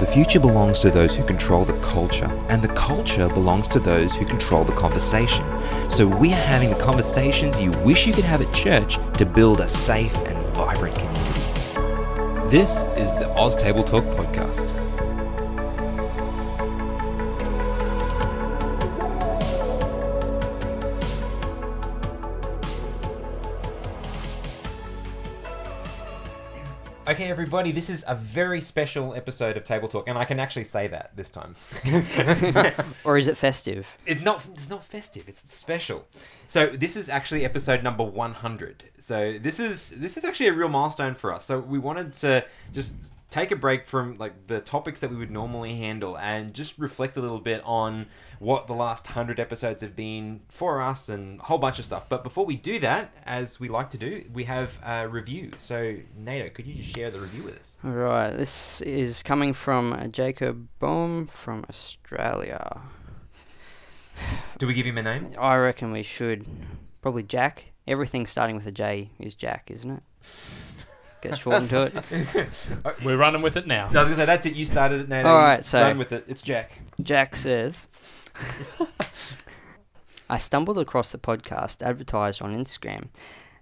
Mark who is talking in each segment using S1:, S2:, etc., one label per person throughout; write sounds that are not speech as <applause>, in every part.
S1: The future belongs to those who control the culture, and the culture belongs to those who control the conversation. So we are having the conversations you wish you could have at church to build a safe and vibrant community. This is the Oz Table Talk podcast.
S2: Okay, everybody, this is a very special episode of Table Talk, and I can actually say that this time. <laughs>
S3: Or is it festive?
S2: it's not it's not festive, it's special. So this is actually episode number 100. So this is this is actually a real milestone for us. So we wanted to just take a break from like the topics that we would normally handle and just reflect a little bit on what the last 100 episodes have been for us and a whole bunch of stuff. But before we do that, as we like to do, we have a review. So Nato, could you just share the review with us?
S3: All right, this is coming from uh, Jacob Bohm from Australia.
S2: Do we give him a name?
S3: I reckon we should probably Jack. Everything starting with a J is Jack, isn't it? Get shortened to it. <laughs>
S4: We're running with it now.
S2: I was gonna say that's it. You started it, Nato.
S3: All right, so-
S2: run with it. It's Jack.
S3: Jack says, <laughs> I stumbled across the podcast advertised on Instagram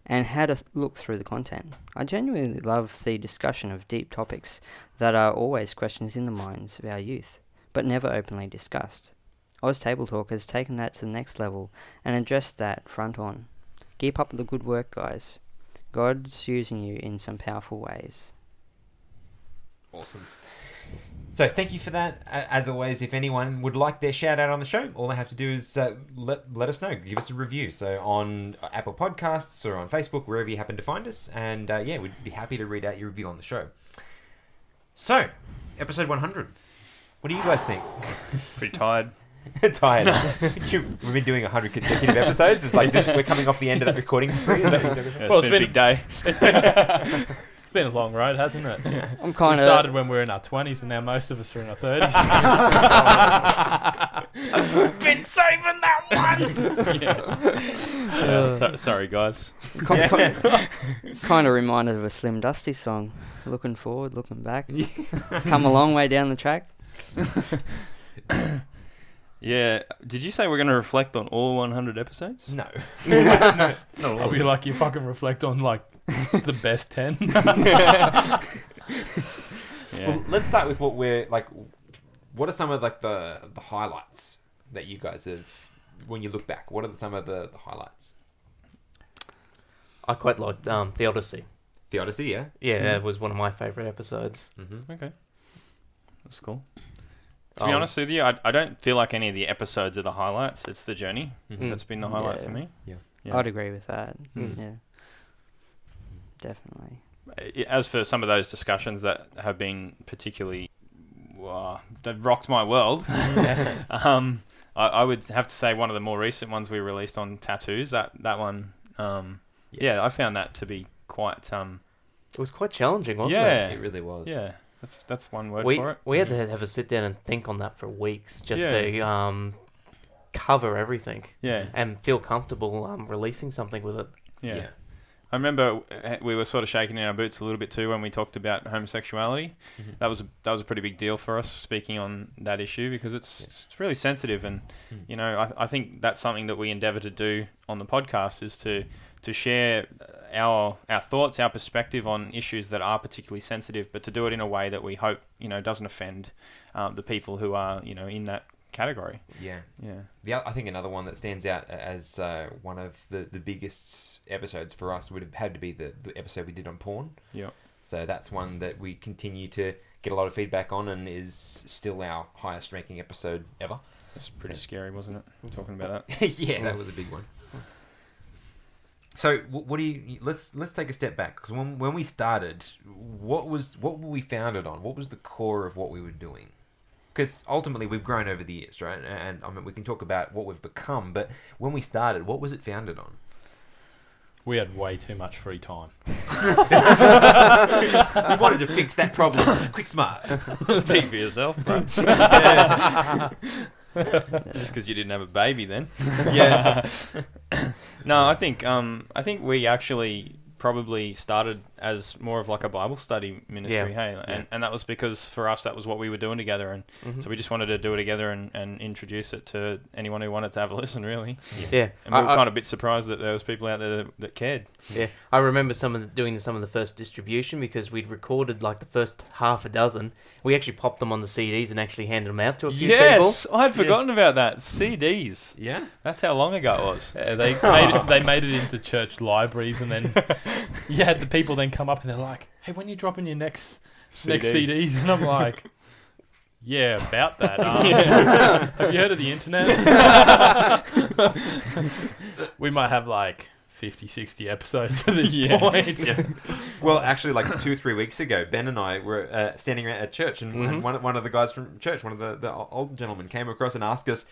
S3: and had a look through the content. I genuinely love the discussion of deep topics that are always questions in the minds of our youth, but never openly discussed. Oz Table Talk has taken that to the next level and addressed that front on. Keep up the good work, guys. God's using you in some powerful ways.
S2: Awesome. So thank you for that. As always, if anyone would like their shout out on the show, all they have to do is uh, let let us know. Give us a review. So on Apple Podcasts or on Facebook, wherever you happen to find us, and uh, yeah, we'd be happy to read out your review on the show. So, episode 100. What do you guys think? <laughs>
S4: Pretty tired. <laughs>
S2: Tired. <laughs> We've been doing 100 consecutive episodes. It's like just we're coming off the end of that recording spree. Is that what?
S4: Yeah, it's been, a big day. It's been, a long road, hasn't it? <laughs>
S3: I'm kind of.
S4: We started when we were in our 20s and now most of us are in our 30s. <laughs> <laughs> been saving that one! Yeah, uh, so, sorry, guys.
S3: kind of reminded of a Slim Dusty song. Looking forward, looking back. Come a long way down the track.
S5: Yeah. Did you say we're going to reflect on all 100 episodes?
S2: No. <laughs>
S4: I'll be like, you fucking reflect on like the best 10. <laughs> <laughs>
S5: Yeah.
S2: Well, let's start with what we're like. What are some of like the the highlights that you guys have when you look back? What are some of the, the highlights?
S6: I quite liked um, the Odyssey.
S2: The Odyssey, yeah.
S6: Yeah, It was one of my favourite episodes.
S2: Mm-hmm.
S5: okay. That's cool. To be
S6: Um,
S5: honest with you, I, I don't feel like any of the episodes are the highlights. It's the journey
S2: Mhm.
S5: that's been the highlight for me.
S2: Yeah.
S5: Yeah.
S3: I'd agree with that.
S2: Mm.
S3: Yeah. Definitely.
S5: As for some of those discussions that have been particularly, wow, they've rocked my world. <laughs> <laughs> um, I, I would have to say one of the more recent ones we released on tattoos. That that one, um, yeah, I found that to be quite, um,
S6: It was quite challenging, wasn't it?
S5: yeah,
S2: It really was.
S5: yeah. That's that's one word?
S6: We,
S5: for it.
S6: we had to have a sit down and think on that for weeks just
S5: Yeah.
S6: to um, cover everything
S5: Yeah,
S6: and feel comfortable um, releasing something with it.
S5: yeah.
S2: Yeah.
S5: I remember uh, we were sort of shaking in our boots a little bit too when we talked about homosexuality.
S2: Mhm.
S5: That was a, that was a pretty big deal for us speaking on that issue because it's,
S2: Yes.
S5: it's really sensitive and
S2: Mm.
S5: you know I, I think that's something that we endeavour to do on the podcast is to to share our our thoughts, our perspective on issues that are particularly sensitive, but to do it in a way that we hope you know doesn't offend uh, the people who are you know in that category.
S2: Yeah.
S5: Yeah.
S2: The I think another one that stands out as uh, one of the, the biggest episodes for us would have had to be the, the episode we did on porn.
S5: Yeah.
S2: So that's one that we continue to get a lot of feedback on and is still our highest ranking episode ever.
S5: That's pretty
S2: So-
S5: scary, wasn't it? We're Talking about that. <laughs>
S2: yeah, that was a big one. So, what do you? Let's let's take a step back because when when we started, what was what were we founded on? What was the core of what we were doing? Because ultimately, we've grown over the years, right? And I mean, we can talk about what we've become, but when we started, what was it founded on?
S4: we had way too much free time. <laughs> <laughs>
S2: we wanted to fix that problem. Quick, smart.
S5: Speak for yourself, bro. <laughs> <laughs> Just because you didn't have a baby then. <laughs>
S2: Yeah. <laughs> <coughs>
S5: no, I think um, I think we actually probably started as more of like a Bible study ministry, hey, and,
S2: Yeah.
S5: and that was because for us that was what we were doing together, and
S6: Mhm.
S5: so we just wanted to do it together and, and introduce it to anyone who wanted to have a <laughs> listen, really.
S6: yeah.
S5: And we
S6: I-
S5: were
S6: I-
S5: kind of a bit surprised that there was people out there that, that cared.
S6: Yeah, I remember some of the, doing some of the first distribution because we'd recorded like the first half a dozen. We actually popped them on the CDs and actually handed them out to a few people.
S5: Yes, I'd forgotten about that. CDs.
S2: Yeah.
S5: That's how long ago it was.
S4: Yeah, <laughs> they made it, they made it into church libraries, and then <laughs> you had the people then come up and they're like, "Hey, when are you dropping your next next
S5: CD.
S4: CDs?" And I'm like, "Yeah, about that. <laughs> Um, have you heard of the internet? <laughs> we might have like 50, 60 episodes at this
S5: Yeah.
S4: point.
S2: Well, actually, like two three weeks ago, Ben and I were uh, standing around at church, and, and
S6: Mhm.
S2: one, one of the guys from church, one of the, the old gentlemen, came across and asked us,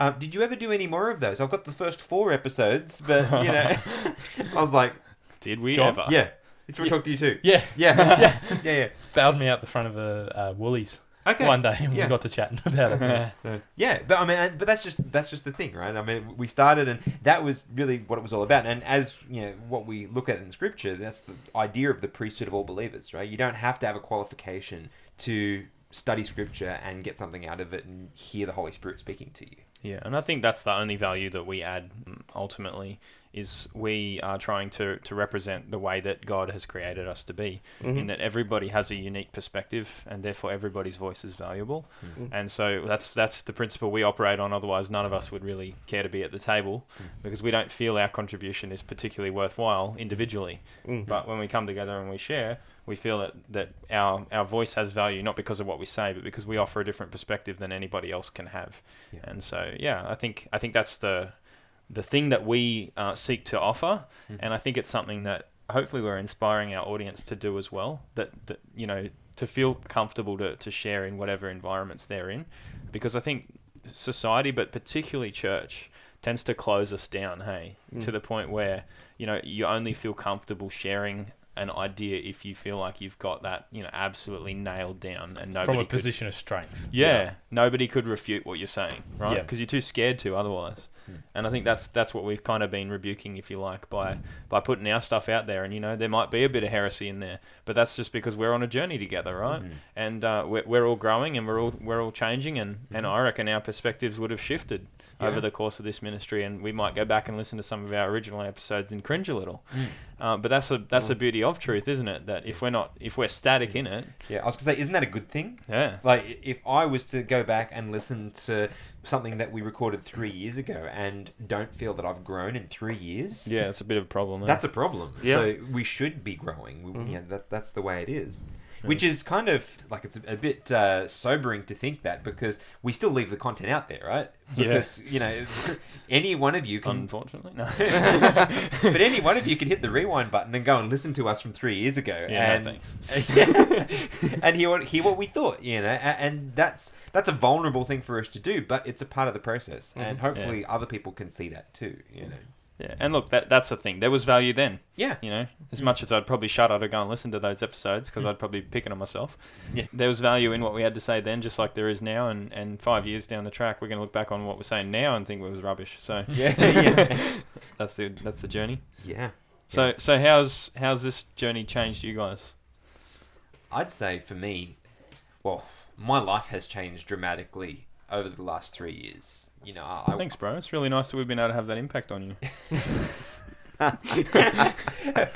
S2: um, "Did you ever do any more of those? I've got the first four episodes, but you know." <laughs> I was like,
S5: Did we
S4: John?
S5: ever?
S2: "Yeah, it's for
S4: Yeah.
S2: talk to you too."
S4: Yeah, <laughs> <laughs> <laughs>
S2: Yeah, yeah, yeah, yeah.
S4: bailed me out the front of a uh, Woolies
S2: Okay.
S4: one day, and
S2: Yeah.
S4: we got to chatting about it.
S2: Yeah, but I mean, but that's just that's just the thing, right? I mean, we started, and that was really what it was all about. And as you know, what we look at in Scripture, that's the idea of the priesthood of all believers, right? You don't have to have a qualification to study Scripture and get something out of it and hear the Holy Spirit speaking to you.
S5: Yeah, and I think that's the only value that we add mm, ultimately is we are trying to, to represent the way that God has created us to be,
S6: Mhm.
S5: in that everybody has a unique perspective and therefore everybody's voice is valuable.
S6: Mhm.
S5: And so that's that's the principle we operate on. Otherwise, none of us would really care to be at the table because we don't feel our contribution is particularly worthwhile individually.
S6: Mhm.
S5: But when we come together and we share, we feel that, that our our voice has value not because of what we say, but because we offer a different perspective than anybody else can have.
S2: Yeah.
S5: And so, yeah, I think I think that's the the thing that we uh, seek to offer,
S2: Mhm.
S5: and I think it's something that hopefully we're inspiring our audience to do as well. That that you know to feel comfortable to to share in whatever environments they're in, because I think society, but particularly church, tends to close us down. Hey, to
S6: Mm.
S5: the point where you know you only feel comfortable sharing an idea if you feel like you've got that you know absolutely nailed down and nobody
S4: From a
S5: could-
S4: position of strength.
S5: yeah, nobody could refute what you're saying, right?
S4: Yeah.
S5: Because you're too scared to otherwise. And I think that's that's what we've kind of been rebuking, if you like, by by putting our stuff out there. And you know, there might be a bit of heresy in there, but that's just because we're on a journey together, right?
S2: Mhm.
S5: And uh, we're, we're all growing and we're all we're all changing, and, and
S2: Mhm.
S5: I reckon our perspectives would have shifted
S2: Yeah.
S5: over the course of this ministry, and we might go back and listen to some of our original episodes and cringe a little.
S2: Mm.
S5: Uh, but that's a that's the
S6: Mm.
S5: beauty of truth, isn't it? That if we're not if we're static in it,
S2: Yeah, I was gonna say, isn't that a good thing?
S5: yeah,
S2: Like, if I was to go back and listen to something that we recorded three years ago and don't feel that I've grown in three years,
S5: yeah, it's a bit of a problem. eh?
S2: that's a problem.
S6: Yeah.
S2: So we should be growing. We,
S6: Mhm.
S2: you that's that's the way it is. Which is kind of like it's a, a bit uh, sobering to think that because we still leave the content out there, right?
S5: Yeah.
S2: Because you know, <laughs> any one of you can,
S5: unfortunately, no. <laughs>
S2: but any one of you can hit the rewind button and go and listen to us from three years ago.
S5: Yeah,
S2: and,
S5: no, thanks. <laughs>
S2: yeah, and hear what, hear what we thought, you know, a- and that's that's a vulnerable thing for us to do, but it's a part of the process, and
S6: Mhm.
S2: hopefully other people can see that too, you know.
S5: Yeah, and look, that that's the thing. There was value then.
S2: Yeah,
S5: You know, as
S2: Mm.
S5: much as I'd probably shut up to go and listen to those episodes because I'd probably be picking on myself.
S2: Yeah.
S5: There was value in what we had to say then, just like there is now. And, and five years down the track, we're going to look back on what we're saying now and think it was rubbish. So
S2: yeah, <laughs> yeah,
S5: that's the that's the journey.
S2: yeah.
S5: So so how's how's this journey changed you guys?
S2: I'd say for me, well, my life has changed dramatically over the last three years. You know, I, I
S5: Thanks, bro. It's really nice that we've been able to have that impact on you. <laughs> <laughs>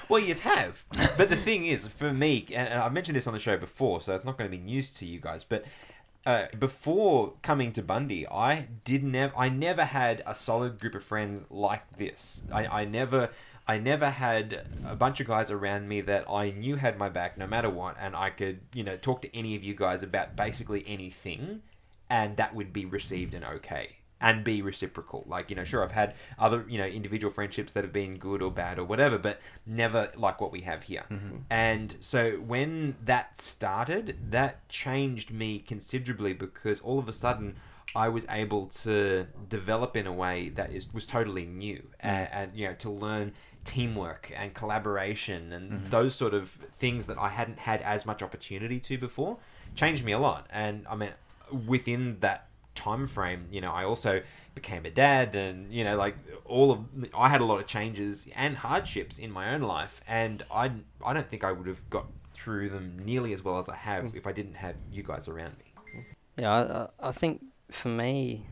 S2: well, you have. But the thing is, for me, and and I mentioned this on the show before, so it's not going to be news to you guys. But uh, before coming to Bundy, I did never, I never had a solid group of friends like this. I, I never. I never had a bunch of guys around me that I knew had my back no matter what, and I could, you know, talk to any of you guys about basically anything, and that would be received and okay and be reciprocal. Like, you know, sure, I've had other, you know, individual friendships that have been good or bad or whatever, but never like what we have here. Mm-hmm. And so when that started, that changed me considerably because all of a sudden I was able to develop in a way that is was totally new mm. and, and you know to learn teamwork and collaboration and mm-hmm. those sort of things that I hadn't had as much opportunity to before changed me a lot and I mean within that time frame, you know, I also became a dad, and you know, like all of I had a lot of changes and hardships in my own life, and I I don't think I would have got through them nearly as well as I have if I didn't have you guys around me.
S3: Yeah, I, I- think for me,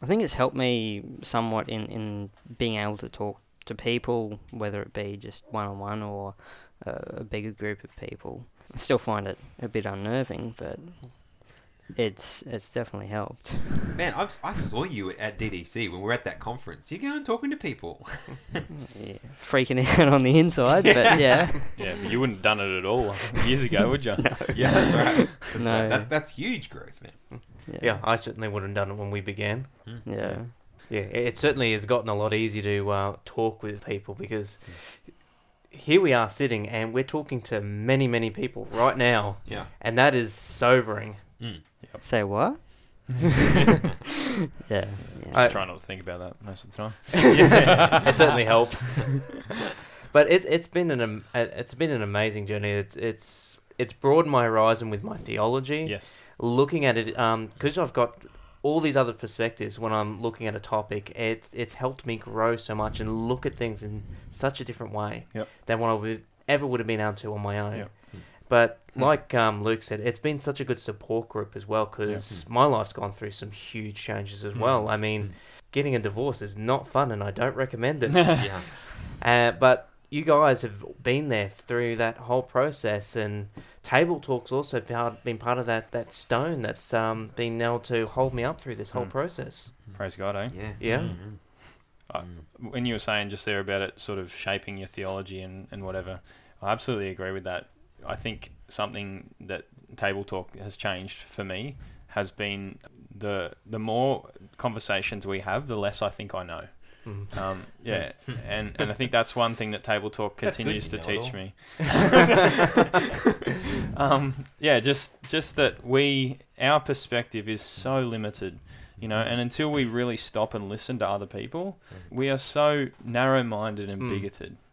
S3: I think it's helped me somewhat in, in being able to talk to people, whether it be just one on one or uh, a bigger group of people. I still find it a bit unnerving, but it's it's definitely helped.
S2: Man, I've, I saw you at DDC when we were at that conference. You're going and talking to people. <laughs>
S3: yeah, freaking out on the inside, but yeah,
S5: Yeah, <laughs> but you wouldn't have done it at all years ago, would you? <laughs>
S2: yeah, that's right. That's,
S3: No.
S2: right. That, that's huge growth, man.
S3: yeah,
S6: Yeah, I certainly wouldn't have done it when we began.
S3: yeah.
S6: Yeah, it it certainly has gotten a lot easier to uh, talk with people because here we are sitting and we're talking to many, many people right now,
S2: Yeah.
S6: and that is sobering.
S2: Mm.
S3: Say what? <laughs> yeah, yeah.
S6: I-
S5: Try not to think about that most of the time. <laughs>
S6: it certainly helps. <laughs> but it's it's been an am- uh, it's been an amazing journey. It's it's it's broadened my horizon with my theology.
S5: Yes.
S6: Looking at it, because I've got all these other perspectives when I'm looking at a topic. It's it's helped me grow so much and look at things in such a different way
S5: Yep.
S6: than what I would ever would have been able to on my own.
S5: Yep.
S6: But
S5: Hmm.
S6: like um, Luke said, it's been such a good support group as well because my life's gone through some huge changes as
S5: Hmm.
S6: well. I mean, getting a divorce is not fun, and I don't recommend it. <laughs>
S2: Yeah.
S6: Uh, but you guys have been there through that whole process, and Table Talk's also part, been part of that, that stone that's um, been able to hold me up through this whole
S5: Mm.
S6: process.
S5: Praise God, eh?
S2: Yeah.
S6: Yeah.
S2: Mhm.
S5: I-
S2: Mm.
S5: When you were saying just there about it sort of shaping your theology and, and whatever, I absolutely agree with that. I think something that Table Talk has changed for me has been the the more conversations we have, the less I think I know.
S6: Mm.
S5: Um, yeah, <laughs> and, and I think that's one thing that Table Talk continues to teach me. <laughs> um, yeah, just just that we our perspective is so limited, you know, and until we really stop and listen to other people, we are so narrow-minded and
S6: Mm.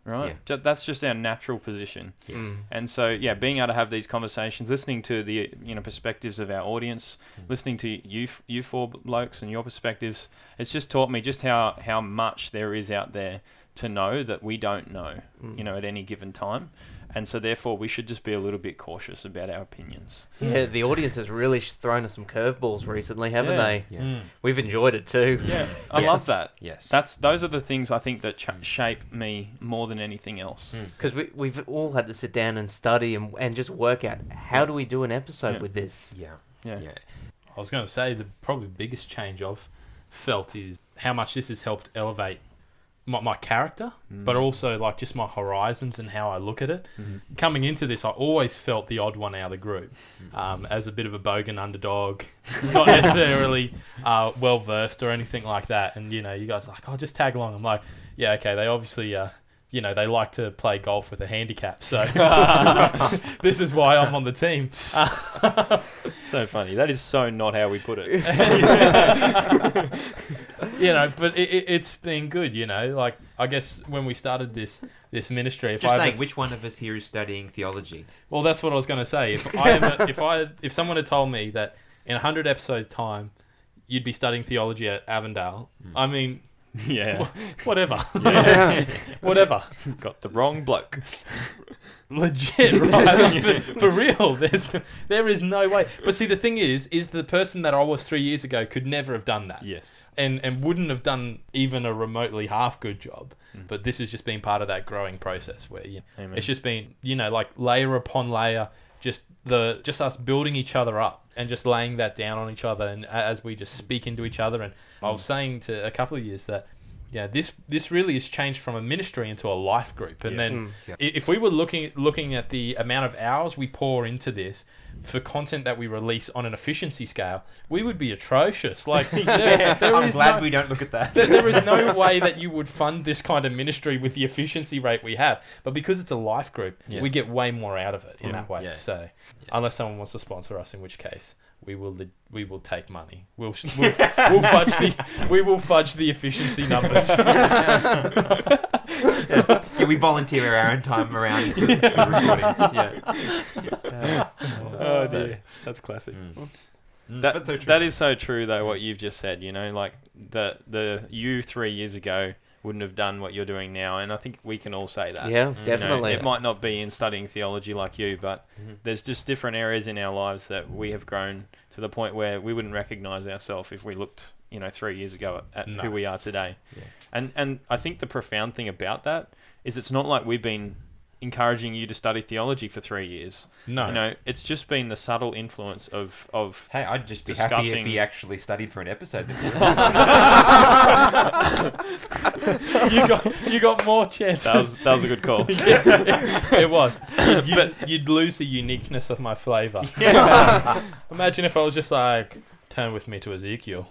S5: Bigoted, right?
S2: Yeah.
S5: That's just our natural position.
S2: Yeah.
S6: Mm.
S5: And so, yeah, being able to have these conversations, listening to the you know perspectives of our audience,
S2: Mm.
S5: listening to you f- you four blokes and your perspectives, it's just taught me just how how much there is out there to know that we don't know,
S6: Mm.
S5: you know, at any given time. And so, therefore, we should just be a little bit cautious about our opinions.
S6: Yeah, the audience has really thrown us some curveballs recently, haven't
S5: Yeah.
S6: they?
S2: Yeah.
S4: Mm.
S6: We've enjoyed it too.
S5: Yeah, I
S2: Yes.
S5: love that.
S2: Yes.
S5: That's those are the things I think that ch- shape me more than anything else.
S2: Mm.
S6: Because we, we've all had to sit down and study and, and just work out how do we do an episode
S5: Yeah.
S6: with this.
S2: Yeah.
S5: Yeah.
S2: Yeah.
S4: I was going to say the probably biggest change I've felt is how much this has helped elevate my, my character, but
S5: Mm.
S4: also like just my horizons and how I look at it.
S5: Mhm.
S4: Coming into this, I always felt the odd one out of the group
S2: Mm.
S4: um, as a bit of a bogan underdog, <laughs> not necessarily uh, well versed or anything like that. And you know, you guys are like, oh, just tag along. I'm like, yeah, okay. They obviously. Uh, you know, they like to play golf with a handicap, so <laughs> this is why I'm on the team. <laughs>
S5: So funny. That is so not how we put it.
S4: You know, but it, it, it's been good. You know, like I guess when we started this this ministry, if
S2: Just
S4: I
S2: saying,
S4: ever-
S2: which one of us here is studying theology?
S4: well, that's what I was going to say. If <laughs> I ever, if I if someone had told me that in hundred episodes time you'd be studying theology at Avondale,
S2: Mm.
S4: I mean,
S5: yeah.
S4: whatever,
S5: Yeah. <laughs>
S4: whatever,
S5: Got the wrong bloke. <laughs>
S4: legit, <laughs> right? for, for real, there's there is no way. But see, the thing is, is the person that I was three years ago could never have done that.
S5: Yes.
S4: and and wouldn't have done even a remotely half good job.
S5: Mm.
S4: But this has just been part of that growing process where you it's just been you know like layer upon layer, just the just us building each other up and just laying that down on each other, and as we just speak into each other. And I was saying to a couple of years that. Yeah, this this really has changed from a ministry into a life group, and
S5: Yeah.
S4: then
S6: Mm.
S4: i- if we were looking looking at the amount of hours we pour into this for content that we release on an efficiency scale, we would be atrocious. Like <laughs> there, there
S2: I'm glad
S4: no-
S2: we don't look at that.
S4: there, there is no <laughs> way that you would fund this kind of ministry with the efficiency rate we have. But because it's a life group,
S5: Yeah.
S4: we get way more out of it in
S2: Yeah.
S4: that way.
S2: Yeah.
S4: So, unless someone wants to sponsor us, in which case we will we will take money. We'll we'll, we'll fudge the we will fudge the efficiency numbers. <laughs> <laughs>
S2: yeah, we volunteer our own time around the recordings. Yeah.
S5: oh dear. That's classic.
S2: Mm. Mm,
S5: That,
S2: but so true.
S5: that is so true though what you've just said you know like the the you three years ago wouldn't have done what you're doing now and i think we can all say that
S6: Yeah,
S2: Mm. You know,
S5: You know,
S6: definitely.
S5: it might not be in studying theology like you but
S2: Mhm.
S5: there's just different areas in our lives that we have grown to the point where we wouldn't recognize ourselves if we looked you know three years ago at, at
S4: No.
S5: who we are today
S2: Yeah.
S5: and and i think the profound thing about that is it's not like we've been encouraging you to study theology for three years
S4: No.
S5: you know it's just been the subtle influence of of
S2: Hey, I'd just be happy if he actually studied for an episode. <laughs>
S4: you got you got more chances.
S5: that was that was a good call <laughs>
S4: it was. <coughs> You'd, you'd lose the uniqueness of my flavour. <laughs> Imagine if I was just like, turn with me to Ezekiel.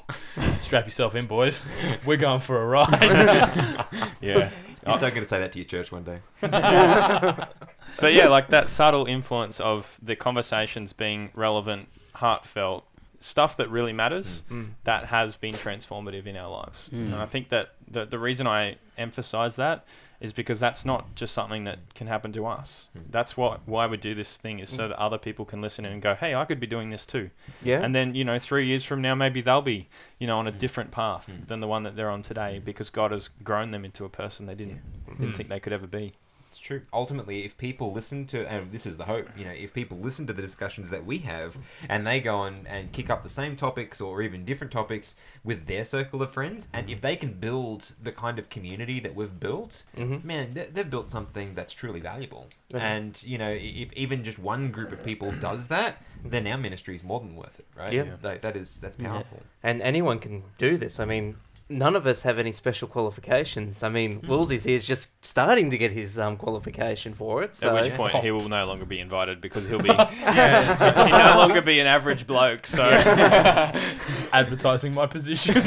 S4: Strap yourself in, boys. We're going for a ride.
S5: yeah
S2: You're so going to say that to your church one day. <laughs>
S5: but yeah, like that subtle influence of the conversations being relevant, heartfelt, stuff that really matters,
S6: Mm.
S5: that has been transformative in our lives.
S3: Mm.
S5: And I think that the, the reason I emphasize that is because that's not just something that can happen to us.
S2: Mm.
S5: That's what why we do this thing is so that other people can listen and go, "Hey, I could be doing this too."
S6: Yeah.
S5: And then, you know, 3 years from now maybe they'll be, you know, on a
S2: Mm.
S5: different path
S2: Mm.
S5: than the one that they're on today because God has grown them into a person they didn't didn't
S4: Mm.
S5: think they could ever be.
S2: It's true. Ultimately, if people listen to, and this is the hope, you know, if people listen to the discussions that we have and they go on and kick up the same topics or even different topics with their circle of friends, and if they can build the kind of community that we've built,
S6: Mhm.
S2: man, they- they've built something that's truly valuable.
S6: Yeah.
S2: And, you know, if even just one group of people does that, then our ministry is more than worth it, right?
S6: Yeah.
S2: Like, that is, that's
S3: Yeah.
S2: powerful.
S6: And anyone can do this. I mean, none of us have any special qualifications. I mean, Woolsey's here is just starting to get his um, qualification for it. So
S5: At which point he will no longer be invited because he'll be <laughs> he no longer be an average bloke. So <laughs>
S4: Advertising my position. <laughs>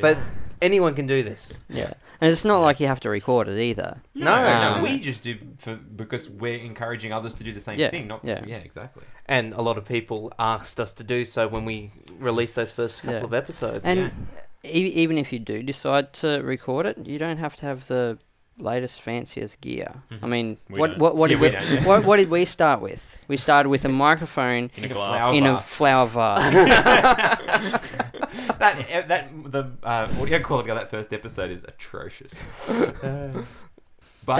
S6: But anyone can do this.
S3: Yeah. And it's not like you have to record it either.
S2: No,
S3: Um,
S2: no, we just do for because we're encouraging others to do the same
S3: Yeah,
S2: thing. Not
S3: yeah.
S2: yeah, exactly.
S6: And a lot of people asked us to do so when we released those first couple
S3: Yeah.
S6: of episodes.
S3: And e- even if you do decide to record it, you don't have to have the latest fanciest gear. I
S2: Mhm.
S3: mean,
S5: We
S3: what
S5: don't.
S3: what what
S2: Yeah,
S3: did
S2: we
S3: we,
S2: don't, yeah.
S3: what what did we start with? We started with a microphone
S5: in a glass.
S3: in a
S2: vase.
S3: flower vase. <laughs>
S2: that eh, that the uh, audio quality of that first episode is atrocious. <laughs> but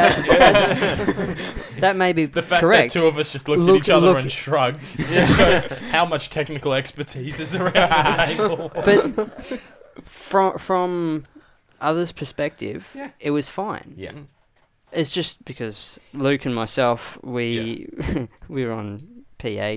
S3: that may be
S4: The fact
S3: correct.
S4: that two of us just looked
S3: Look-
S4: at each other
S3: look-
S4: and shrugged <laughs> shows how much technical expertise is around the table.
S3: but from from others' perspective,
S2: Yeah.
S3: it was fine.
S2: yeah,
S3: It's just because Luke and myself, we <laughs> we were on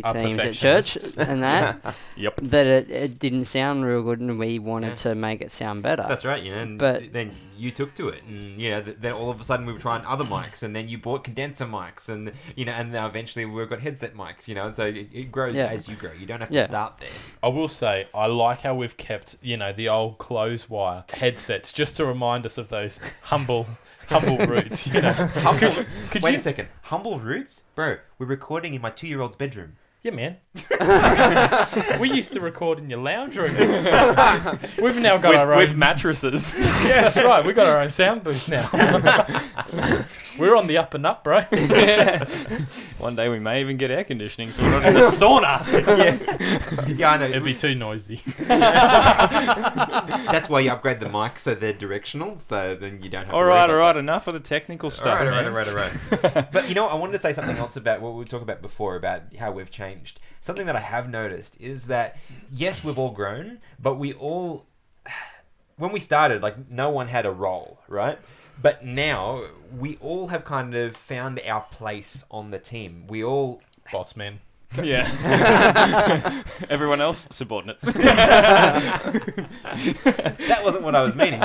S3: PA teams at church <laughs> and that <laughs>
S5: Yep.
S3: that it, it didn't sound real good, and we wanted
S2: Yeah.
S3: to make it sound better.
S2: that's right. You know, and
S3: But-
S2: then you took to it, and you know, th- then all of a sudden we were trying other mics, and then you bought condenser mics, and you know, and now eventually we've got headset mics. You know, and so it, it grows
S3: Yeah.
S2: as you grow. You don't have to
S3: Yeah.
S2: start there.
S4: I will say, I like how we've kept, you know, the old close wire headsets just to remind us of those humble, humble roots. <laughs> You know,
S2: Humble,
S4: could
S2: wait
S4: you-
S2: a second. Humble roots, bro. We're recording in my two-year-old's bedroom.
S4: yeah, man. <laughs> we used to record in your lounge room. <laughs> We've now got
S5: With,
S4: our own.
S5: with mattresses.
S4: That's right. We got our own sound booth now. We're on the up and up, bro. <laughs>
S5: One day we may even get air conditioning, so we're not in the sauna. <laughs>
S2: yeah, yeah, I know.
S4: It'd be too noisy. <laughs>
S2: That's why you upgrade the mic so they're directional, so then you don't have.
S5: all
S2: to worry
S5: right,
S2: about
S5: all right.
S2: that.
S5: Enough of the technical
S2: All
S5: stuff.
S2: right, all right, all right, all right. but you know, what? I wanted to say something else about what we talked about before about how we've changed. Something that I have noticed is that yes, we've all grown, but we all, <sighs> when we started, like no one had a role, right? But now we all have kind of found our place on the team. We all
S4: Boss men.
S5: Yeah. <laughs> <laughs> Everyone else subordinates. <laughs>
S2: that wasn't what I was meaning.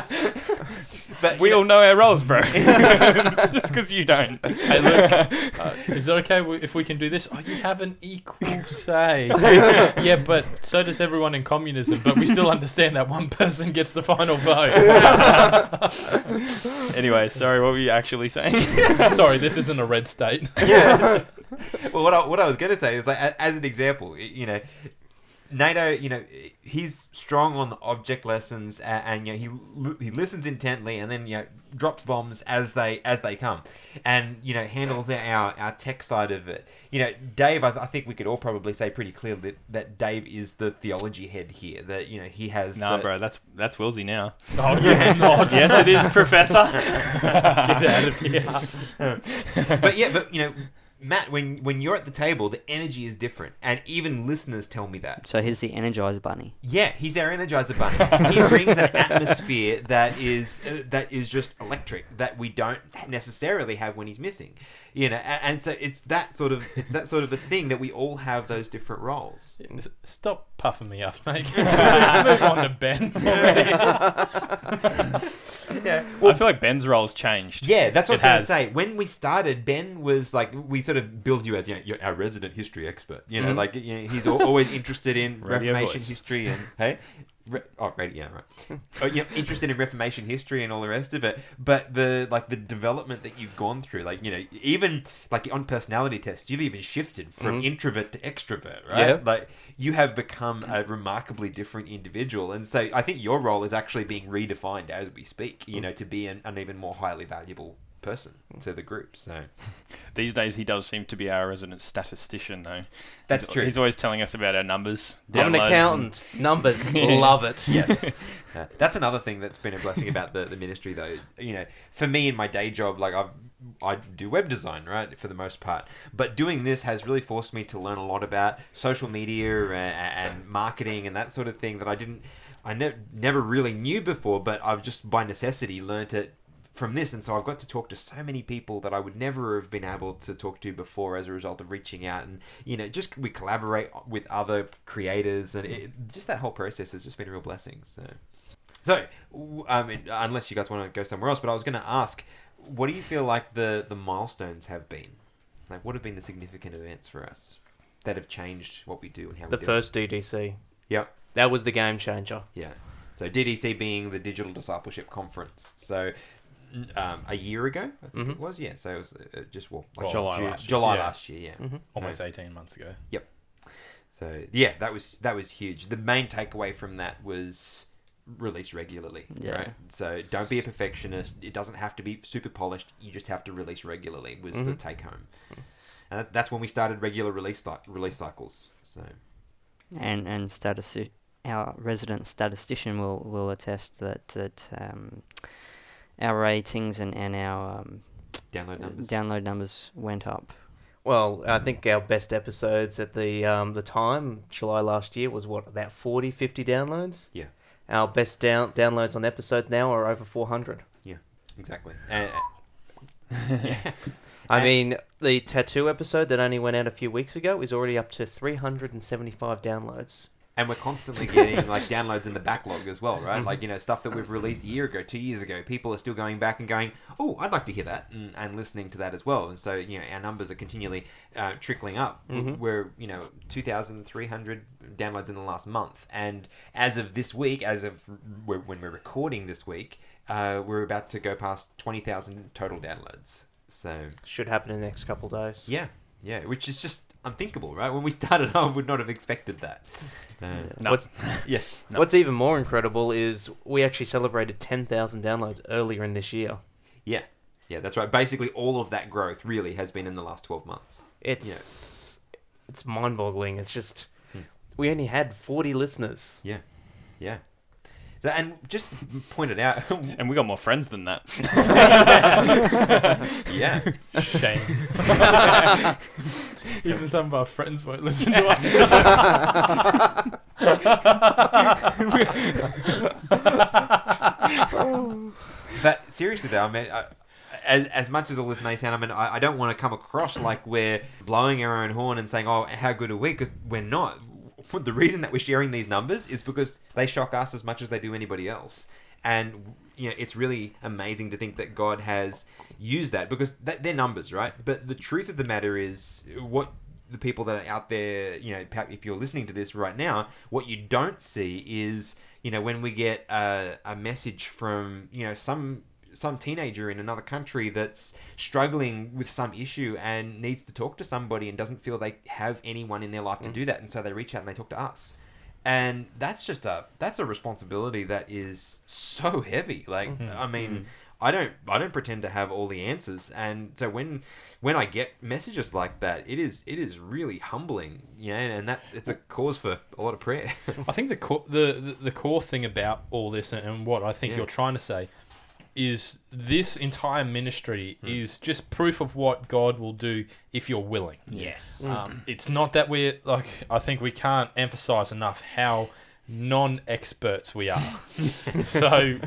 S2: But
S5: we all know our roles, bro. <laughs> Just because you don't.
S4: Hey, Luke, <laughs> uh, is it okay if we can do this? Oh, you have an equal say. <laughs> yeah, but so does everyone in communism, but we still understand that one person gets the final vote.
S5: Anyway, sorry, what were you actually saying?
S4: Sorry, this isn't a red state.
S2: yeah. well, what I, what I was going to say is like, as an example, you know, Nato, you know, he's strong on the object lessons, and, and you know, he he listens intently, and then you know drops bombs as they as they come, and you know handles our our tech side of it. You know, Dave, I, th- I think we could all probably say pretty clearly that, that Dave is the theology head here. That you know he has.
S5: Nah,
S2: the,
S5: bro, that's that's Wilsey now.
S4: Oh, yes, <laughs> not.
S5: yes, it is, Professor. <laughs>
S4: Get out of here. <laughs>
S2: but yeah, but you know, Matt, when when you're at the table, the energy is different, and even listeners tell me that.
S3: So he's the Energizer Bunny.
S2: Yeah, he's our Energizer Bunny. he brings an atmosphere that is uh, that is just electric that we don't necessarily have when he's missing. You know, and, and so it's that sort of it's that sort of a thing that we all have those different roles.
S4: Stop puffing me up, mate. <laughs> Move on to Ben. already. <laughs>
S2: Yeah,
S5: I feel like Ben's role's changed.
S2: Yeah, that's what
S4: It
S2: I was going to say. When we started, Ben was like, we sort of build you as you know, you're our resident history expert. You know,
S6: Mhm.
S2: like you know, he's always interested in <laughs>
S5: Radio
S2: Reformation
S5: voice.
S2: history and hey, Re- oh, radio, yeah, right. oh, yeah, interested in Reformation history and all the rest of it. But the like the development that you've gone through, like you know, even like on personality tests, you've even shifted from
S6: Mhm.
S2: introvert to extrovert, right?
S6: Yeah.
S2: Like you have become a remarkably different individual, and so I think your role is actually being redefined as we speak. You know, to be an, an even more highly valuable person to the group. So <laughs>
S5: These days, he does seem to be our resident statistician, though.
S2: that's
S5: he's,
S2: true.
S5: He's always telling us about our numbers.
S6: I'm an
S5: downloads,
S6: accountant. Numbers. <laughs> Love it.
S2: yes. <laughs> Uh, that's another thing that's been a blessing about the, the ministry, though. You know, for me in my day job, like I've I do web design, right, for the most part. But doing this has really forced me to learn a lot about social media and, and marketing and that sort of thing that I didn't, I ne- never really knew before. But I've just by necessity learnt it from this, and so I've got to talk to so many people that I would never have been able to talk to before as a result of reaching out. And you know, just we collaborate with other creators, and it, just that whole process has just been a real blessing. So. So, I mean, unless you guys want to go somewhere else, but I was going to ask, what do you feel like the the milestones have been? Like, what have been the significant events for us that have changed what we do and how
S6: The
S2: we do
S6: first DDC.
S2: Yep.
S6: That was the game changer.
S2: Yeah. So DDC being the Digital Discipleship Conference. So. N- Um, a year ago, I think it was. Yeah, so it was uh, just well, like
S4: Well,
S5: July
S2: June-
S5: last year.
S2: July
S4: Yeah.
S2: last year. Yeah.
S6: Mhm.
S4: Almost 18 months ago. Yep.
S2: So yeah, that was that was huge. The main takeaway from that was release regularly.
S3: Yeah.
S2: Right. So don't be a perfectionist. It doesn't have to be super polished. You just have to release regularly. Was the
S6: Mhm.
S2: take home, and that, that's when we started regular release cy- release cycles. So
S3: and and statisti- our resident statistician will will attest that that um, our ratings and and our um,
S2: download numbers.
S3: download numbers went up.
S6: Well, I think our best episodes at the um, the time, July last year, was what about 40, 50 downloads.
S2: Yeah.
S6: Our best down downloads on episode now are over four hundred.
S2: Yeah, exactly. And, <laughs> yeah.
S6: I
S2: And-
S6: mean, the tattoo episode that only went out a few weeks ago is already up to three hundred and seventy five downloads.
S2: And we're constantly getting like downloads in the backlog as well, right? Like you know stuff that we've released a year ago, two years ago. People are still going back and going, "Oh, I'd like to hear that," and, and listening to that as well. And so you know our numbers are continually uh, trickling up.
S6: Mhm.
S2: We're you know two thousand three hundred downloads in the last month, and as of this week, as of when we're recording this week, uh, we're about to go past twenty thousand total downloads. So
S6: Should happen in the next couple of days.
S2: yeah, yeah, which is just unthinkable, right? When we <laughs> started, I would not have expected that. Uh,
S5: No.
S6: What's <laughs>
S2: Yeah.
S5: No.
S6: What's even more incredible is we actually celebrated ten thousand downloads earlier in this year.
S2: Yeah, yeah, that's right. Basically, all of that growth really has been in the last twelve months.
S6: It's it's mind boggling. It's just
S2: Hmm.
S6: we only had forty listeners.
S2: Yeah. Yeah. So, and just to point it out, <laughs>
S5: And we got more friends than that. <laughs>
S2: yeah,
S4: Shame. <laughs> Even some of our friends won't listen to us.
S2: but seriously though, I mean, I, as as much as all this may sound, I mean, I, I don't want to come across like we're blowing our own horn and saying, "Oh, how good are we?" Because we're not. The reason that we're sharing these numbers is because they shock us as much as they do anybody else, and you know, it's really amazing to think that God has used that because that, they're numbers, right? But the truth of the matter is, what the people that are out there, you know, if you're listening to this right now, what you don't see is, you know, when we get a, a message from, you know, some some teenager in another country that's struggling with some issue and needs to talk to somebody and doesn't feel they have anyone in their life to do that, and so they reach out and they talk to us. and that's just a that's a responsibility that is so heavy. Like
S4: Mhm.
S2: I mean.
S3: Mm.
S2: I don't I don't pretend to have all the answers and so when when I get messages like that it is it is really humbling you know and that it's a cause for a lot of prayer
S4: I think the core, the, the the core thing about all this and, and what I think
S2: Yeah.
S4: you're trying to say is this entire ministry
S2: Hmm.
S4: is just proof of what God will do if you're willing.
S2: yes
S4: Um, it's not that we're like I think we can't emphasize enough how non-experts we are. <laughs> so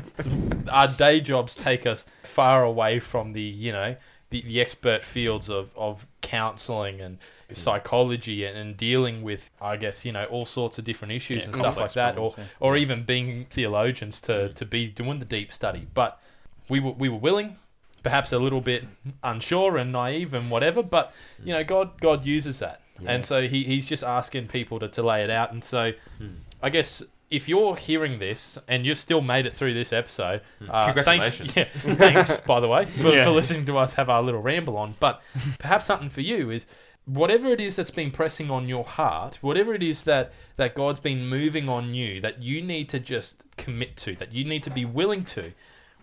S4: our day jobs take us far away from the you know the, the expert fields of, of counseling and psychology and, and dealing with I guess you know all sorts of different issues
S5: Yeah,
S4: and stuff like
S5: complex
S4: that or
S5: problems,
S4: or even being theologians to, to be doing the deep study but we were we were willing perhaps a little bit unsure and naive and whatever but you know God God uses that
S2: Yeah.
S4: and so he, he's just asking people to, to lay it out and so
S2: Hmm.
S4: I guess if you're hearing this and you've still made it through this episode,
S2: Hmm.
S4: uh, thank-
S2: Congratulations.
S4: yeah, thanks, by the way, for,
S5: Yeah.
S4: for listening to us have our little ramble on. But perhaps something for you is whatever it is that's been pressing on your heart, whatever it is that, that God's been moving on you, that you need to just commit to, that you need to be willing to,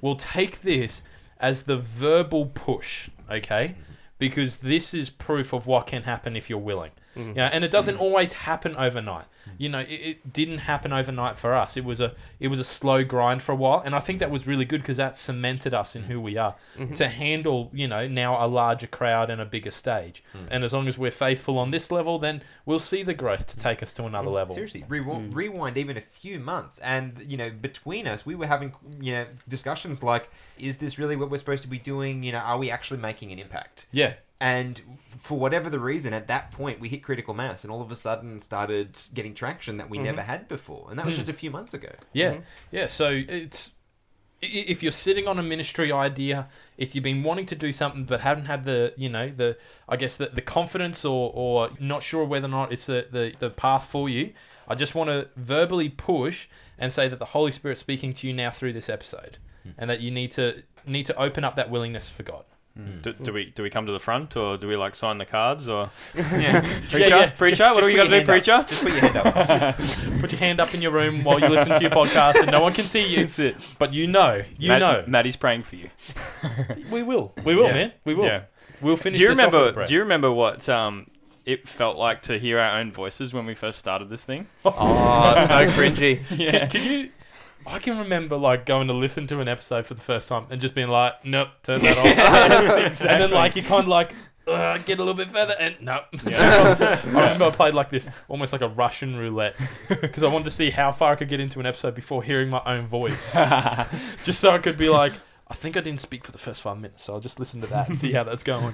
S4: we'll take this as the verbal push, okay? Because this is proof of what can happen if you're willing.
S6: Mm-hmm.
S4: Yeah, and it doesn't mm-hmm. always happen overnight. You know, it, it didn't happen overnight for us. It was a it was a slow grind for a while, and I think that was really good because that cemented us in who we are
S6: Mhm.
S4: to handle you know now a larger crowd and a bigger stage.
S2: Mm.
S4: And as long as we're faithful on this level, then we'll see the growth to take us to another level.
S2: Seriously, rewind,
S3: Mm.
S2: rewind even a few months, and you know, between us, we were having you know discussions like, "Is this really what we're supposed to be doing? You know, are we actually making an impact?"
S4: Yeah,
S2: And for whatever the reason, at that point, we hit critical mass, and all of a sudden started getting traction that we
S6: Mhm.
S2: never had before, and that was
S4: Mm.
S2: just a few months ago.
S4: Yeah,
S6: Mhm.
S4: yeah. So it's if you're sitting on a ministry idea, if you've been wanting to do something but haven't had the you know the I guess the, the confidence or or not sure whether or not it's the, the the path for you, I just want to verbally push and say that the Holy Spirit's speaking to you now through this episode,
S2: Hmm.
S4: and that you need to need to open up that willingness for God.
S2: Mm.
S5: Do, do we do we come to the front or do we like sign the cards or <laughs>
S2: Yeah,
S5: preacher
S4: yeah.
S5: preacher
S2: Just-
S5: what do we
S2: put
S5: got to do preacher?
S2: up. Just put your hand up. <laughs>
S4: Put your hand up in your room while you listen to your podcast, and no one can see you.
S5: That's it.
S4: But you know, you
S5: Matt-
S4: know,
S5: Maddie's praying for you. <laughs>
S4: we will, we will,
S2: Yeah.
S4: man, we will.
S5: Yeah.
S4: We'll finish.
S5: Do you
S4: this off with
S5: remember? Do you remember what um it felt like to hear our own voices when we first started this thing?
S6: Oh, so cringy.
S4: Can, can you? I can remember like going to listen to an episode for the first time and just being like, "Nope, turn that off." <laughs>
S5: Yes,
S4: And then like you kind of like uh, get a little bit further and nope.
S5: Yeah. <laughs>
S4: I remember I played like this, <laughs> almost like a Russian roulette, because I wanted to see how far I could get into an episode before hearing my own voice, just so I could be like. I think I didn't speak for the first five minutes, so I'll just listen to that and see how that's going.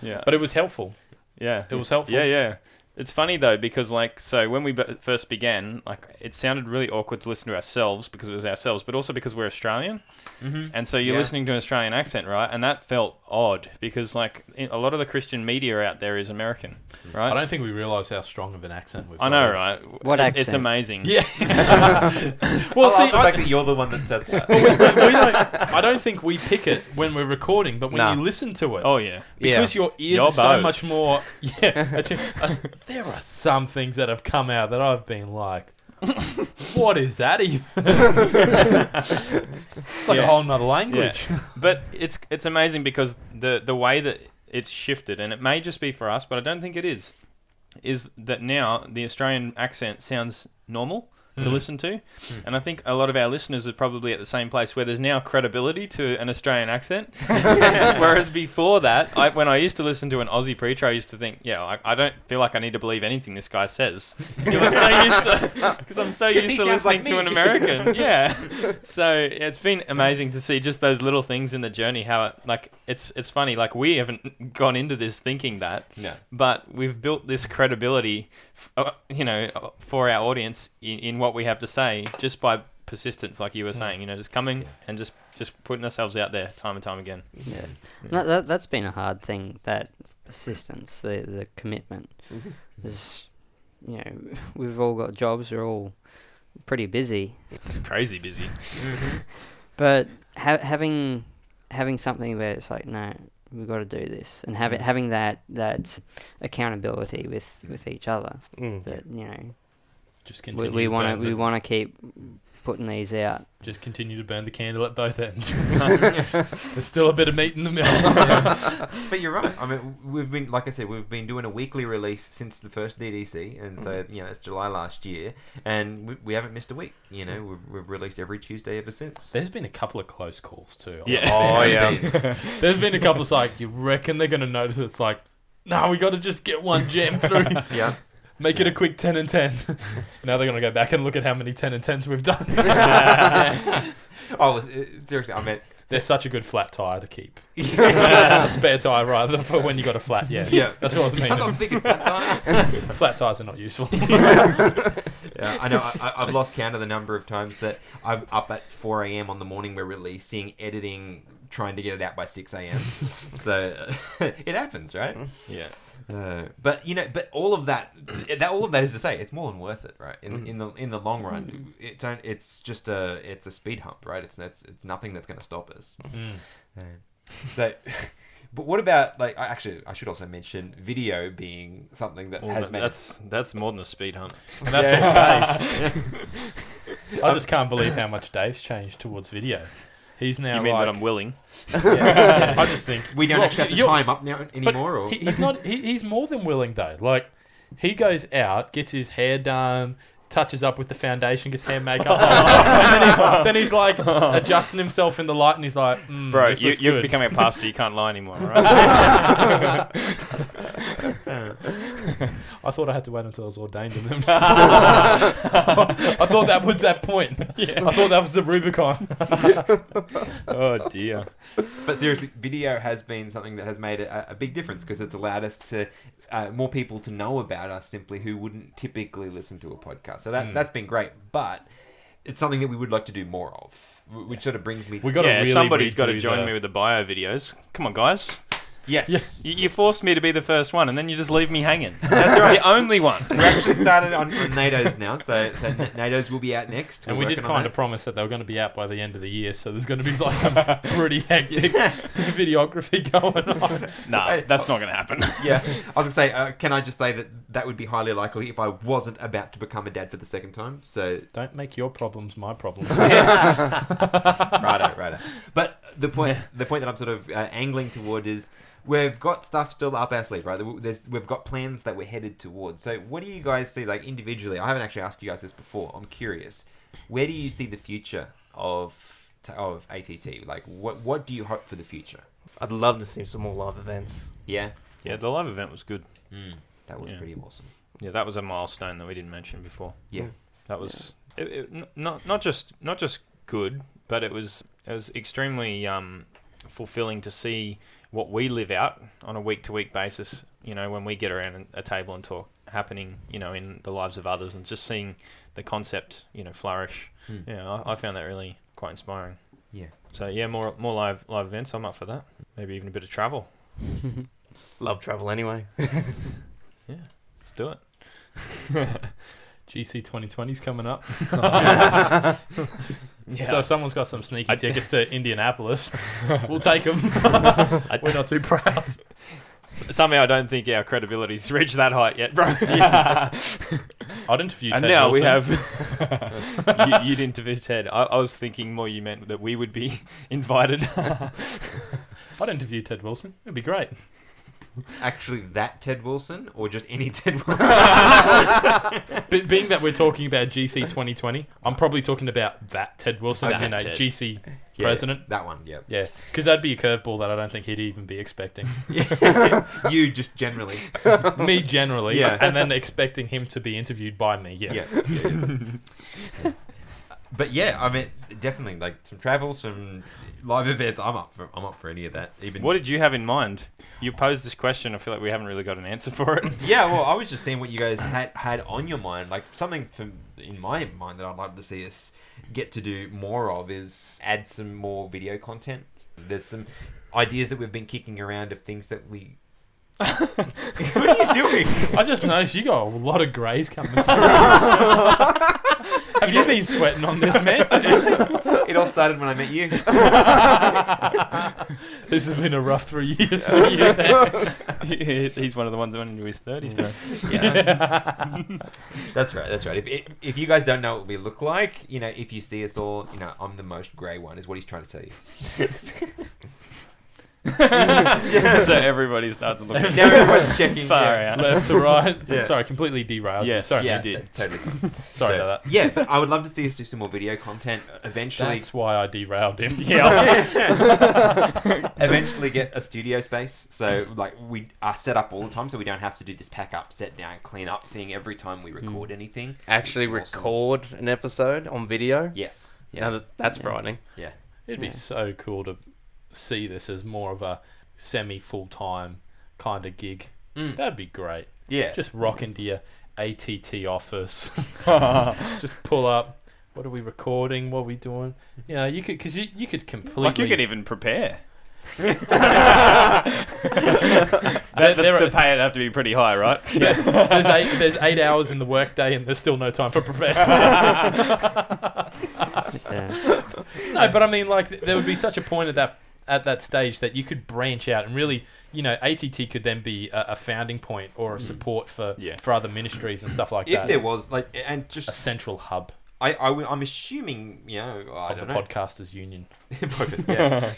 S5: yeah.
S4: But it was helpful.
S5: yeah.
S4: It was helpful.
S5: Yeah, yeah. It's funny though because like so when we b- first began, like it sounded really awkward to listen to ourselves because it was ourselves, but also because we're Australian,
S2: mm-hmm.
S5: and so you're
S2: Yeah.
S5: listening to an Australian accent, right? And that felt odd because like in, a lot of the Christian media out there is American, right?
S4: I don't think we realise how strong of an accent we've
S5: I
S4: got.
S5: know, right?
S3: What
S5: It-
S3: accent?
S5: It's amazing.
S4: Yeah. <laughs> <laughs>
S2: Well,
S4: well,
S2: I
S4: see,
S2: the
S4: I,
S2: fact that you're the one that said that. <laughs>
S4: well, we, we, we don't, I don't think we pick it when we're recording, but when
S6: Nah.
S4: you listen to it,
S5: Oh yeah.
S4: because your ears
S5: Your
S4: are so much more. Yeah, actually, there are some things that have come out that I've been like, <laughs> what is that even? <laughs> it's like
S5: Yeah.
S4: a whole nother language.
S5: But it's it's amazing because the the way that it's shifted, and it may just be for us, but I don't think it is. Is that now the Australian accent sounds normal to
S4: Mm.
S5: listen to,
S2: Hmm.
S5: and I think a lot of our listeners are probably at the same place where there's now credibility to an Australian accent. <laughs> <laughs> Whereas before that, I, when I used to listen to an Aussie preacher, I used to think, yeah, I, I don't feel like I need to believe anything this guy says <laughs> because I'm so used to I'm so
S2: 'Cause
S5: used to listening
S2: like
S5: to an. American. Yeah. So it's been amazing to see just those little things in the journey. How it, like it's it's funny. Like we haven't gone into this thinking that,
S2: No.
S5: but we've built this credibility, you know, uh, for our audience in, in what we have to say just by persistence, like you were
S4: Mm.
S5: saying. You know, just coming and just just putting ourselves out there time and time again.
S3: Yeah. That, that, that's been a hard thing, that persistence, the, the commitment.
S6: Mhm.
S3: Is, you know, we've all got jobs, we're all pretty busy.
S5: Crazy busy.
S2: Mm-hmm. <laughs>
S3: But ha- having having something where it's like, no, we've got to do this, and have it, having that that accountability with with each other.
S6: Mm.
S3: That you know,
S4: Just
S3: We,
S4: continue.
S3: we want to we want to keep putting these out.
S4: just continue to burn the candle at both ends. <laughs> <laughs> There's still a bit of meat in the middle. <laughs>
S2: But you're right. I mean, we've been, like I said, we've been doing a weekly release since the first DDC, and so mm-hmm. you know it's July last year, and we, we haven't missed a week. You know, mm. we've, we've released every Tuesday ever since.
S4: There's been a couple of close calls too.
S5: Yeah.
S6: Oh, oh yeah.
S4: There's been a couple of like, you reckon they're gonna notice? It's like, no, we got to just get one gem through.
S2: Yeah.
S4: Make it a quick ten and ten. <laughs> now they're gonna go back and look at how many ten and tens we've done. <laughs>
S2: Oh, uh, seriously, I meant
S4: They're such a good flat tire to keep. <laughs> a spare tire rather for when you got a flat. Yeah,
S2: yeah.
S4: that's what I was
S2: I'm thinking flat tire.
S4: flat tires are not useful.
S2: Yeah, I know. I, I- I've lost count of the number of times that I'm up at 4 a.m. on the morning we're releasing, editing, trying to get it out by 6 a.m. so it happens, right?
S5: Yeah.
S2: Uh, but you know, but all of that, that all of that is to say, it's more than worth it, right? In in the in the long run, it's on- it's just a it's a speed hump, right? It's it's it's nothing that's going to stop us.
S4: Mm.
S2: Uh, so, <laughs> but what about like? I- Actually, I should also mention video being something that
S5: Well,
S2: has
S5: that-
S2: made
S5: that's that's more than a speed hump.
S4: And <laughs> that's what Dave. <laughs> I just can't believe how much Dave's changed towards video. He's now
S5: you mean
S4: like,
S5: that I'm willing? <laughs>
S4: Yeah, I just think
S2: we don't
S4: Well,
S2: actually have to
S4: you're-
S2: time up now anymore. Or
S4: he, he's not. He, he's more than willing though. Like he goes out, gets his hair done, touches up with the foundation, gets hair makeup, <laughs> and then he's, then he's like adjusting himself in the light, and he's like, mm,
S5: Bro,
S4: this
S5: you,
S4: looks
S5: you're
S4: good.
S5: becoming a pastor. You can't lie anymore, all <laughs> right? <laughs>
S4: I thought I had to wait until I was ordained in them. <laughs> I thought that was that point. I thought that was the Rubicon. <laughs>
S5: oh dear.
S2: But seriously, video has been something that has made a, a big difference because it's allowed us to uh, more people to know about us simply who wouldn't typically listen to a podcast. So that
S4: Mm.
S2: that's been great, but it's something that we would like to do more of, wh- which sort of brings me.
S4: We got
S5: yeah,
S4: really
S5: somebody's got to join
S4: the-
S5: me with the bio videos. Come on, guys.
S2: Yes,
S5: You, you forced me to be the first one, and then you just leave me hanging. <laughs>
S2: that's right.
S5: the only one.
S2: we actually started on, on Nato's now, so so <laughs> Nato's will be out next.
S4: And
S2: We're
S4: we did kind of promise that they were going to be out by the end of the year, so there's going to be like some <laughs> pretty hectic videography going on.
S5: Nah, that's not going to happen.
S2: Yeah, I was gonna say, uh, can I just say that that would be highly likely if I wasn't about to become a dad for the second time. So
S4: Don't make your problems my problems.
S2: righto, righto. But the point, the point that I'm sort of uh, angling toward is we've got stuff still up our sleeve, right? There's, we've got plans that we're headed towards. So what do you guys see, like individually? I haven't actually asked you guys this before. I'm curious. Where do you see the future of of ATT? Like, what what do you hope for the future?
S6: I'd love to see some more live events.
S2: Yeah,
S5: yeah, the live event was good.
S2: mm, that was
S5: Yeah.
S2: pretty awesome.
S5: Yeah, that was a milestone that we didn't mention before.
S2: Yeah.
S5: That was it, it, not not just not just good, but it was it was extremely um, fulfilling to see what we live out on a week to week basis. You know, when we get around a table and talk, happening. You know, in the lives of others, and just seeing the concept, you know, flourish.
S2: Hmm.
S5: Yeah, I, I found that really quite inspiring.
S2: Yeah.
S5: So yeah, more more live live events. I'm up for that. Maybe even a bit of travel. <laughs>
S6: Love travel anyway. <laughs>
S5: Yeah, let's do it. <laughs>
S4: GC 2020's coming up. <laughs>
S5: Yeah.
S4: So if someone's got some sneaky tickets to Indianapolis, <laughs> we'll take them. We're not too proud. <laughs>
S5: Somehow I don't think our credibility's reached that height yet, bro.
S4: I'd interview
S5: and
S4: Ted
S5: now we
S4: Wilson.
S5: have you, you'd interview Ted. I, I was thinking more you meant that we would be invited.
S4: I'd interview Ted Wilson. It'd be great.
S2: Actually, that Ted Wilson or just any Ted Wilson? <laughs>
S4: Being that we're talking about GC 2020, I'm probably talking about that Ted Wilson,
S5: That
S4: you know,
S5: Ted.
S4: GC
S2: Yeah,
S4: president.
S2: That one, yeah.
S4: Yeah, because that'd be a curveball that I don't think he'd even be expecting. <laughs>
S2: you just generally. <laughs>
S4: me generally,
S2: Yeah.
S4: and then expecting him to be interviewed by me. Yeah.
S2: Yeah. yeah. But yeah, I mean, definitely like some travel, some live events. I'm up for. I'm up for any of that. Even
S5: what did you have in mind? You posed this question. I feel like we haven't really got an answer for it. <laughs>
S2: Yeah, well, I was just <laughs> seeing what you guys had had on your mind. Like something from in my mind that I'd like to see us get to do more of is add some more video content. There's some ideas that we've been kicking around of things that we what are you doing? <laughs>
S4: I just noticed you got a lot of greys coming through. <laughs> Have you been sweating on this, man? <laughs>
S2: It all started when I met you.
S4: this has been a rough three years for you. There.
S5: He- He's one of the ones that went into his thirties, bro.
S2: That's right. That's right. If, if if you guys don't know what we look like, you know, if you see us all, you know, I'm the most grey one, is what he's trying to tell you. <laughs>
S5: so everybody starts looking.
S2: now everyone's checking.
S5: Far
S2: yeah.
S5: out.
S4: Left to right. <laughs>
S2: Yeah.
S4: Sorry, completely derailed.
S5: Yeah,
S4: Sorry,
S2: yeah,
S5: you did.
S2: totally. <laughs>
S4: sorry
S2: So,
S4: about that.
S2: Yeah, but I would love to see us do some more video content. Eventually,
S4: That's why I derailed him.
S5: Yeah.
S2: eventually get a studio space. So like we are set up all the time, so we don't have to do this pack up, set down, clean up thing every time we hmm. record anything.
S6: Actually,
S2: Awesome.
S6: record an episode on video.
S2: Yes.
S6: Yeah, that, that's frightening. Yeah.
S4: It'd be
S3: Yeah.
S4: so cool to see this as more of a semi full time kind of gig.
S2: Mm.
S4: That'd be great.
S2: Yeah.
S4: Just rock into your ATT office. <laughs> Just pull up. What are we recording? What are we doing? You know, you could because you, you could completely.
S5: like you could even prepare. <laughs>
S4: There-
S5: The,
S4: there
S5: the pay would have to be pretty high, right? <laughs>
S4: Yeah, there's eight there's eight hours in the workday and there's still no time for prepare.
S3: Yeah.
S4: no, but I mean, like there would be such a point at that at that stage that you could branch out and really, you know, ATT could then be a, a founding point or a mm. support for
S5: Yeah.
S4: for other ministries and stuff like
S2: if
S4: that.
S2: If there was like, and just
S4: a central hub
S2: I, I am assuming you know I
S4: of
S2: don't know.
S4: A podcasters union. <laughs>
S2: yeah.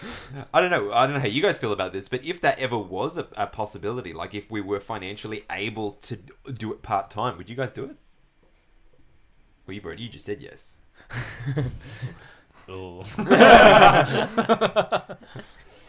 S2: I don't know. I don't know how you guys feel about this, but if that ever was a, a possibility, like if we were financially able to do it part time, would you guys do it? Well, you bro, you just said yes. <laughs> <laughs> <laughs>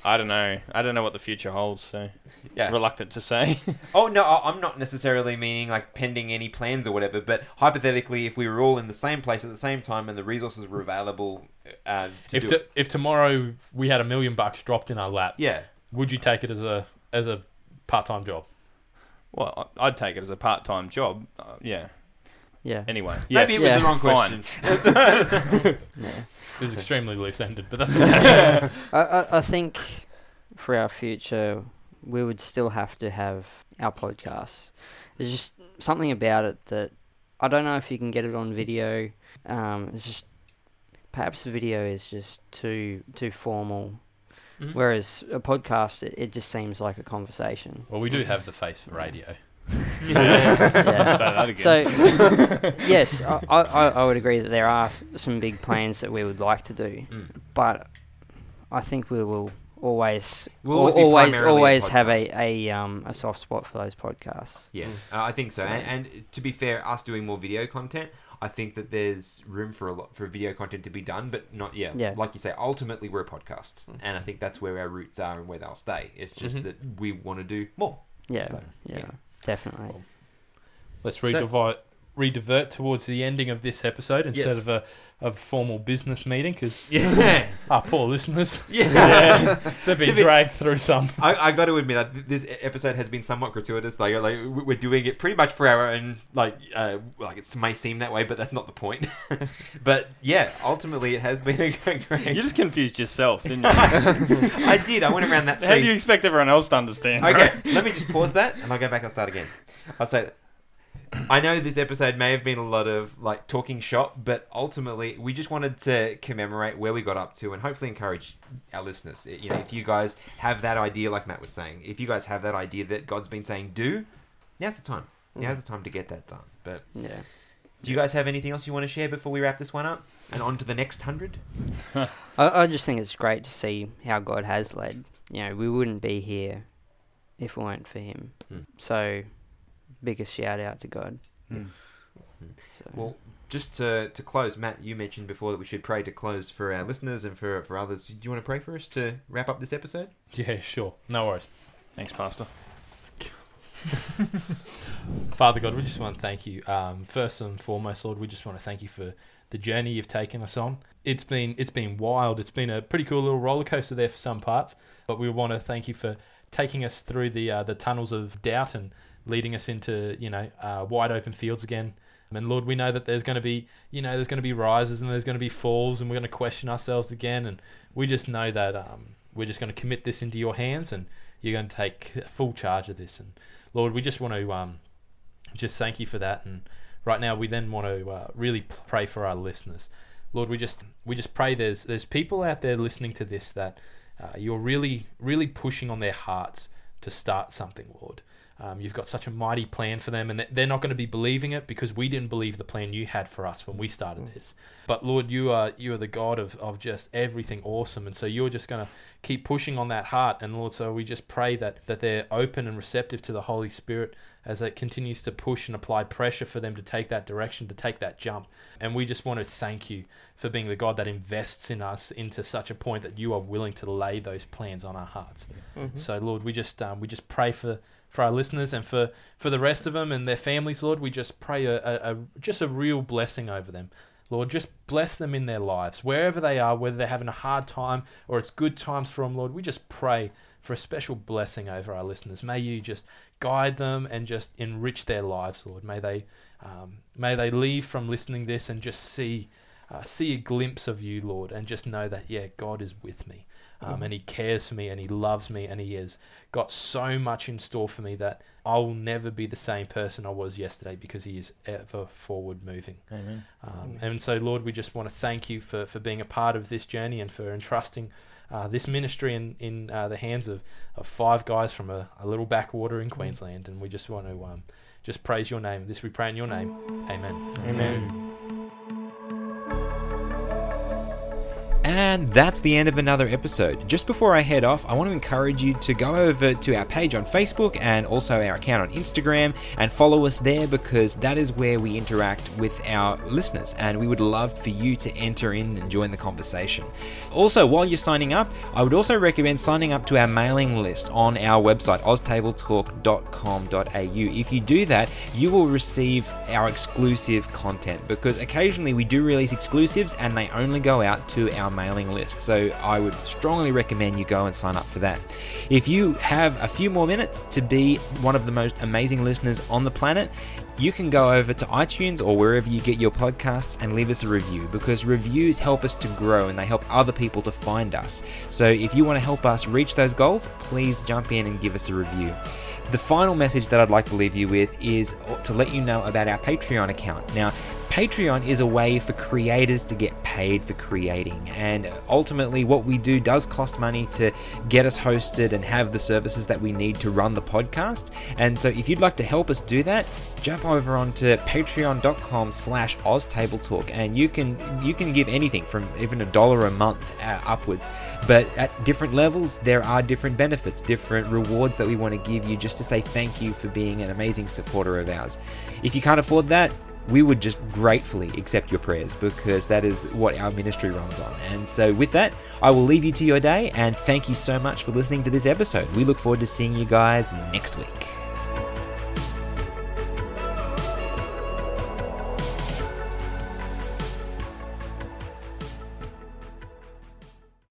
S5: I don't know. I don't know what the future holds, so
S2: Yeah.
S5: reluctant to say.
S2: Oh no, I- I'm not necessarily meaning like pending any plans or whatever, but hypothetically, if we were all in the same place at the same time and the resources were available, uh, to
S4: If
S2: do
S4: to,
S2: it.
S4: if tomorrow we had a million bucks dropped in our lap,
S2: yeah,
S4: would you take it as a as a part time job?
S5: well, I- I'd take it as a part-time job. Uh, yeah.
S3: Yeah.
S5: Anyway,
S2: maybe it was
S3: Yeah.
S2: the wrong
S5: Fine.
S2: question. <laughs> <laughs>
S3: yeah.
S4: It was extremely loose ended, but that's okay. <laughs>
S3: I, I, I think for our future, we would still have to have our podcasts. There's just something about it that I don't know if you can get it on video. Um, it's just perhaps the video is just too too formal,
S2: Mhm.
S3: whereas a podcast it, it just seems like a conversation.
S4: well, we do have the face for radio. <laughs> <laughs>
S5: Say
S3: Yeah. So <laughs> yes, I, I, I would agree that there are some big plans that we would like to do,
S2: Mm.
S3: but I think we will always
S2: We'll
S3: al-
S2: always
S3: always
S2: a
S3: have a, a um a soft spot for those podcasts.
S2: Yeah, uh, I think so.
S3: So-
S2: And, and to be fair, us doing more video content, I think that there's room for a lot for video content to be done, but not yeah.
S3: Yeah.
S2: Like you say, ultimately we're a podcast, and I think that's where our roots are and where they'll stay. It's just
S6: Mhm.
S2: that we want to do more.
S3: Yeah,
S2: So,
S3: yeah,
S2: yeah.
S3: Definitely.
S4: Let's redivert, redivert towards the ending of this episode instead
S2: Yes.
S4: of a, a formal business meeting because
S2: Yeah, <laughs>
S4: our poor listeners,
S2: yeah. <laughs>
S4: they've <laughs>
S2: To
S4: been
S2: be-
S4: dragged through some.
S2: I, I got to admit, uh, this episode has been somewhat gratuitous. Like, like we- we're doing it pretty much for our own. Like, uh, like it may seem that way, but that's not the point. but yeah, ultimately, it has been a great.
S5: you just confused yourself, didn't you?
S2: I did. I went around that.
S5: How do you expect everyone else to understand?
S2: Okay, let me just pause that and I'll go back and start again. I'll say, I know this episode may have been a lot of like talking shop, but ultimately we just wanted to commemorate where we got up to and hopefully encourage our listeners. You know, if you guys have that idea, like Matt was saying, if you guys have that idea that God's been saying do, now's the time. Now's the time to get that done. But
S3: Yeah.
S2: do you guys have anything else you want to share before we wrap this one up and on to the next hundred? <laughs>
S3: I, I just think it's great to see how God has led. You know, we wouldn't be here if it weren't for Him.
S2: Hmm.
S3: So, biggest shout out to God.
S5: Hmm.
S3: So,
S2: Well, just to, to close, Matt, you mentioned before that we should pray to close for our listeners and for, for others. Do you want to pray for us to wrap up this episode?
S4: Yeah, sure. No worries.
S5: Thanks, Pastor. <laughs>
S4: Father God, we just want to thank you. Um, first and foremost, Lord, we just want to thank you for the journey you've taken us on. It's been it's been wild. It's been a pretty cool little roller coaster there for some parts, but we want to thank you for taking us through the uh, the tunnels of doubt and leading us into you know uh, wide open fields again. And Lord, we know that there's going to be you know there's going to be rises and there's going to be falls, and we're going to question ourselves again. And we just know that um, we're just going to commit this into your hands and you're going to take full charge of this. And Lord, we just want to um, just thank you for that. And right now, we then want to uh, really pray for our listeners. Lord, we just we just pray there's there's people out there listening to this that uh, you're really really pushing on their hearts to start something, Lord. Um, you've got such a mighty plan for them, and they're not going to be believing it because we didn't believe the plan you had for us when we started this. But Lord, you are you are the God of, of just everything awesome, and so you're just going to keep pushing on that heart. And Lord, so we just pray that that they're open and receptive to the Holy Spirit as it continues to push and apply pressure for them to take that direction, to take that jump. And we just want to thank you for being the God that invests in us into such a point that you are willing to lay those plans on our hearts.
S6: Mhm.
S4: So Lord, we just um, we just pray for for our listeners and for for the rest of them and their families, Lord. We just pray a, a, a just a real blessing over them. Lord, just bless them in their lives, wherever they are, whether they're having a hard time or it's good times for them, Lord. We just pray for a special blessing over our listeners. May you just guide them and just enrich their lives, Lord. May they um, may they leave from listening this and just see uh, see a glimpse of you, Lord, and just know that yeah, God is with me, um, and He cares for me, and He loves me, and He has got so much in store for me that I will never be the same person I was yesterday because He is ever forward moving.
S5: Amen.
S4: Um, and so, Lord, we just want to thank you for, for being a part of this journey and for entrusting uh, this ministry in, in uh, the hands of, of five guys from a, a little backwater in Queensland. And we just want to um, just praise your name. This we pray in your name. Amen.
S6: Amen.
S2: And that's the end of another episode. Just before I head off, I want to encourage you to go over to our page on Facebook and also our account on Instagram and follow us there because that is where we interact with our listeners and we would love for you to enter in and join the conversation. Also, while you're signing up, I would also recommend signing up to our mailing list on our website, oztabletalk.com.au. If you do that, you will receive our exclusive content because occasionally we do release exclusives and they only go out to our mailing list. So I would strongly recommend you go and sign up for that. If you have a few more minutes to be one of the most amazing listeners on the planet, you can go over to iTunes or wherever you get your podcasts and leave us a review because reviews help us to grow and they help other people to find us. So if you want to help us reach those goals, please jump in and give us a review. The final message that I'd like to leave you with is to let you know about our Patreon account. Now, Patreon is a way for creators to get paid for creating, and ultimately, what we do does cost money to get us hosted and have the services that we need to run the podcast. And so, if you'd like to help us do that, jump over onto patreon.com/slash oztabletalk, and you can you can give anything from even a dollar a month uh, upwards. But at different levels, there are different benefits, different rewards that we want to give you just to say thank you for being an amazing supporter of ours. If you can't afford that, we would just gratefully accept your prayers because that is what our ministry runs on. And so, with that, I will leave you to your day and thank you so much for listening to this episode. We look forward to seeing you guys next week.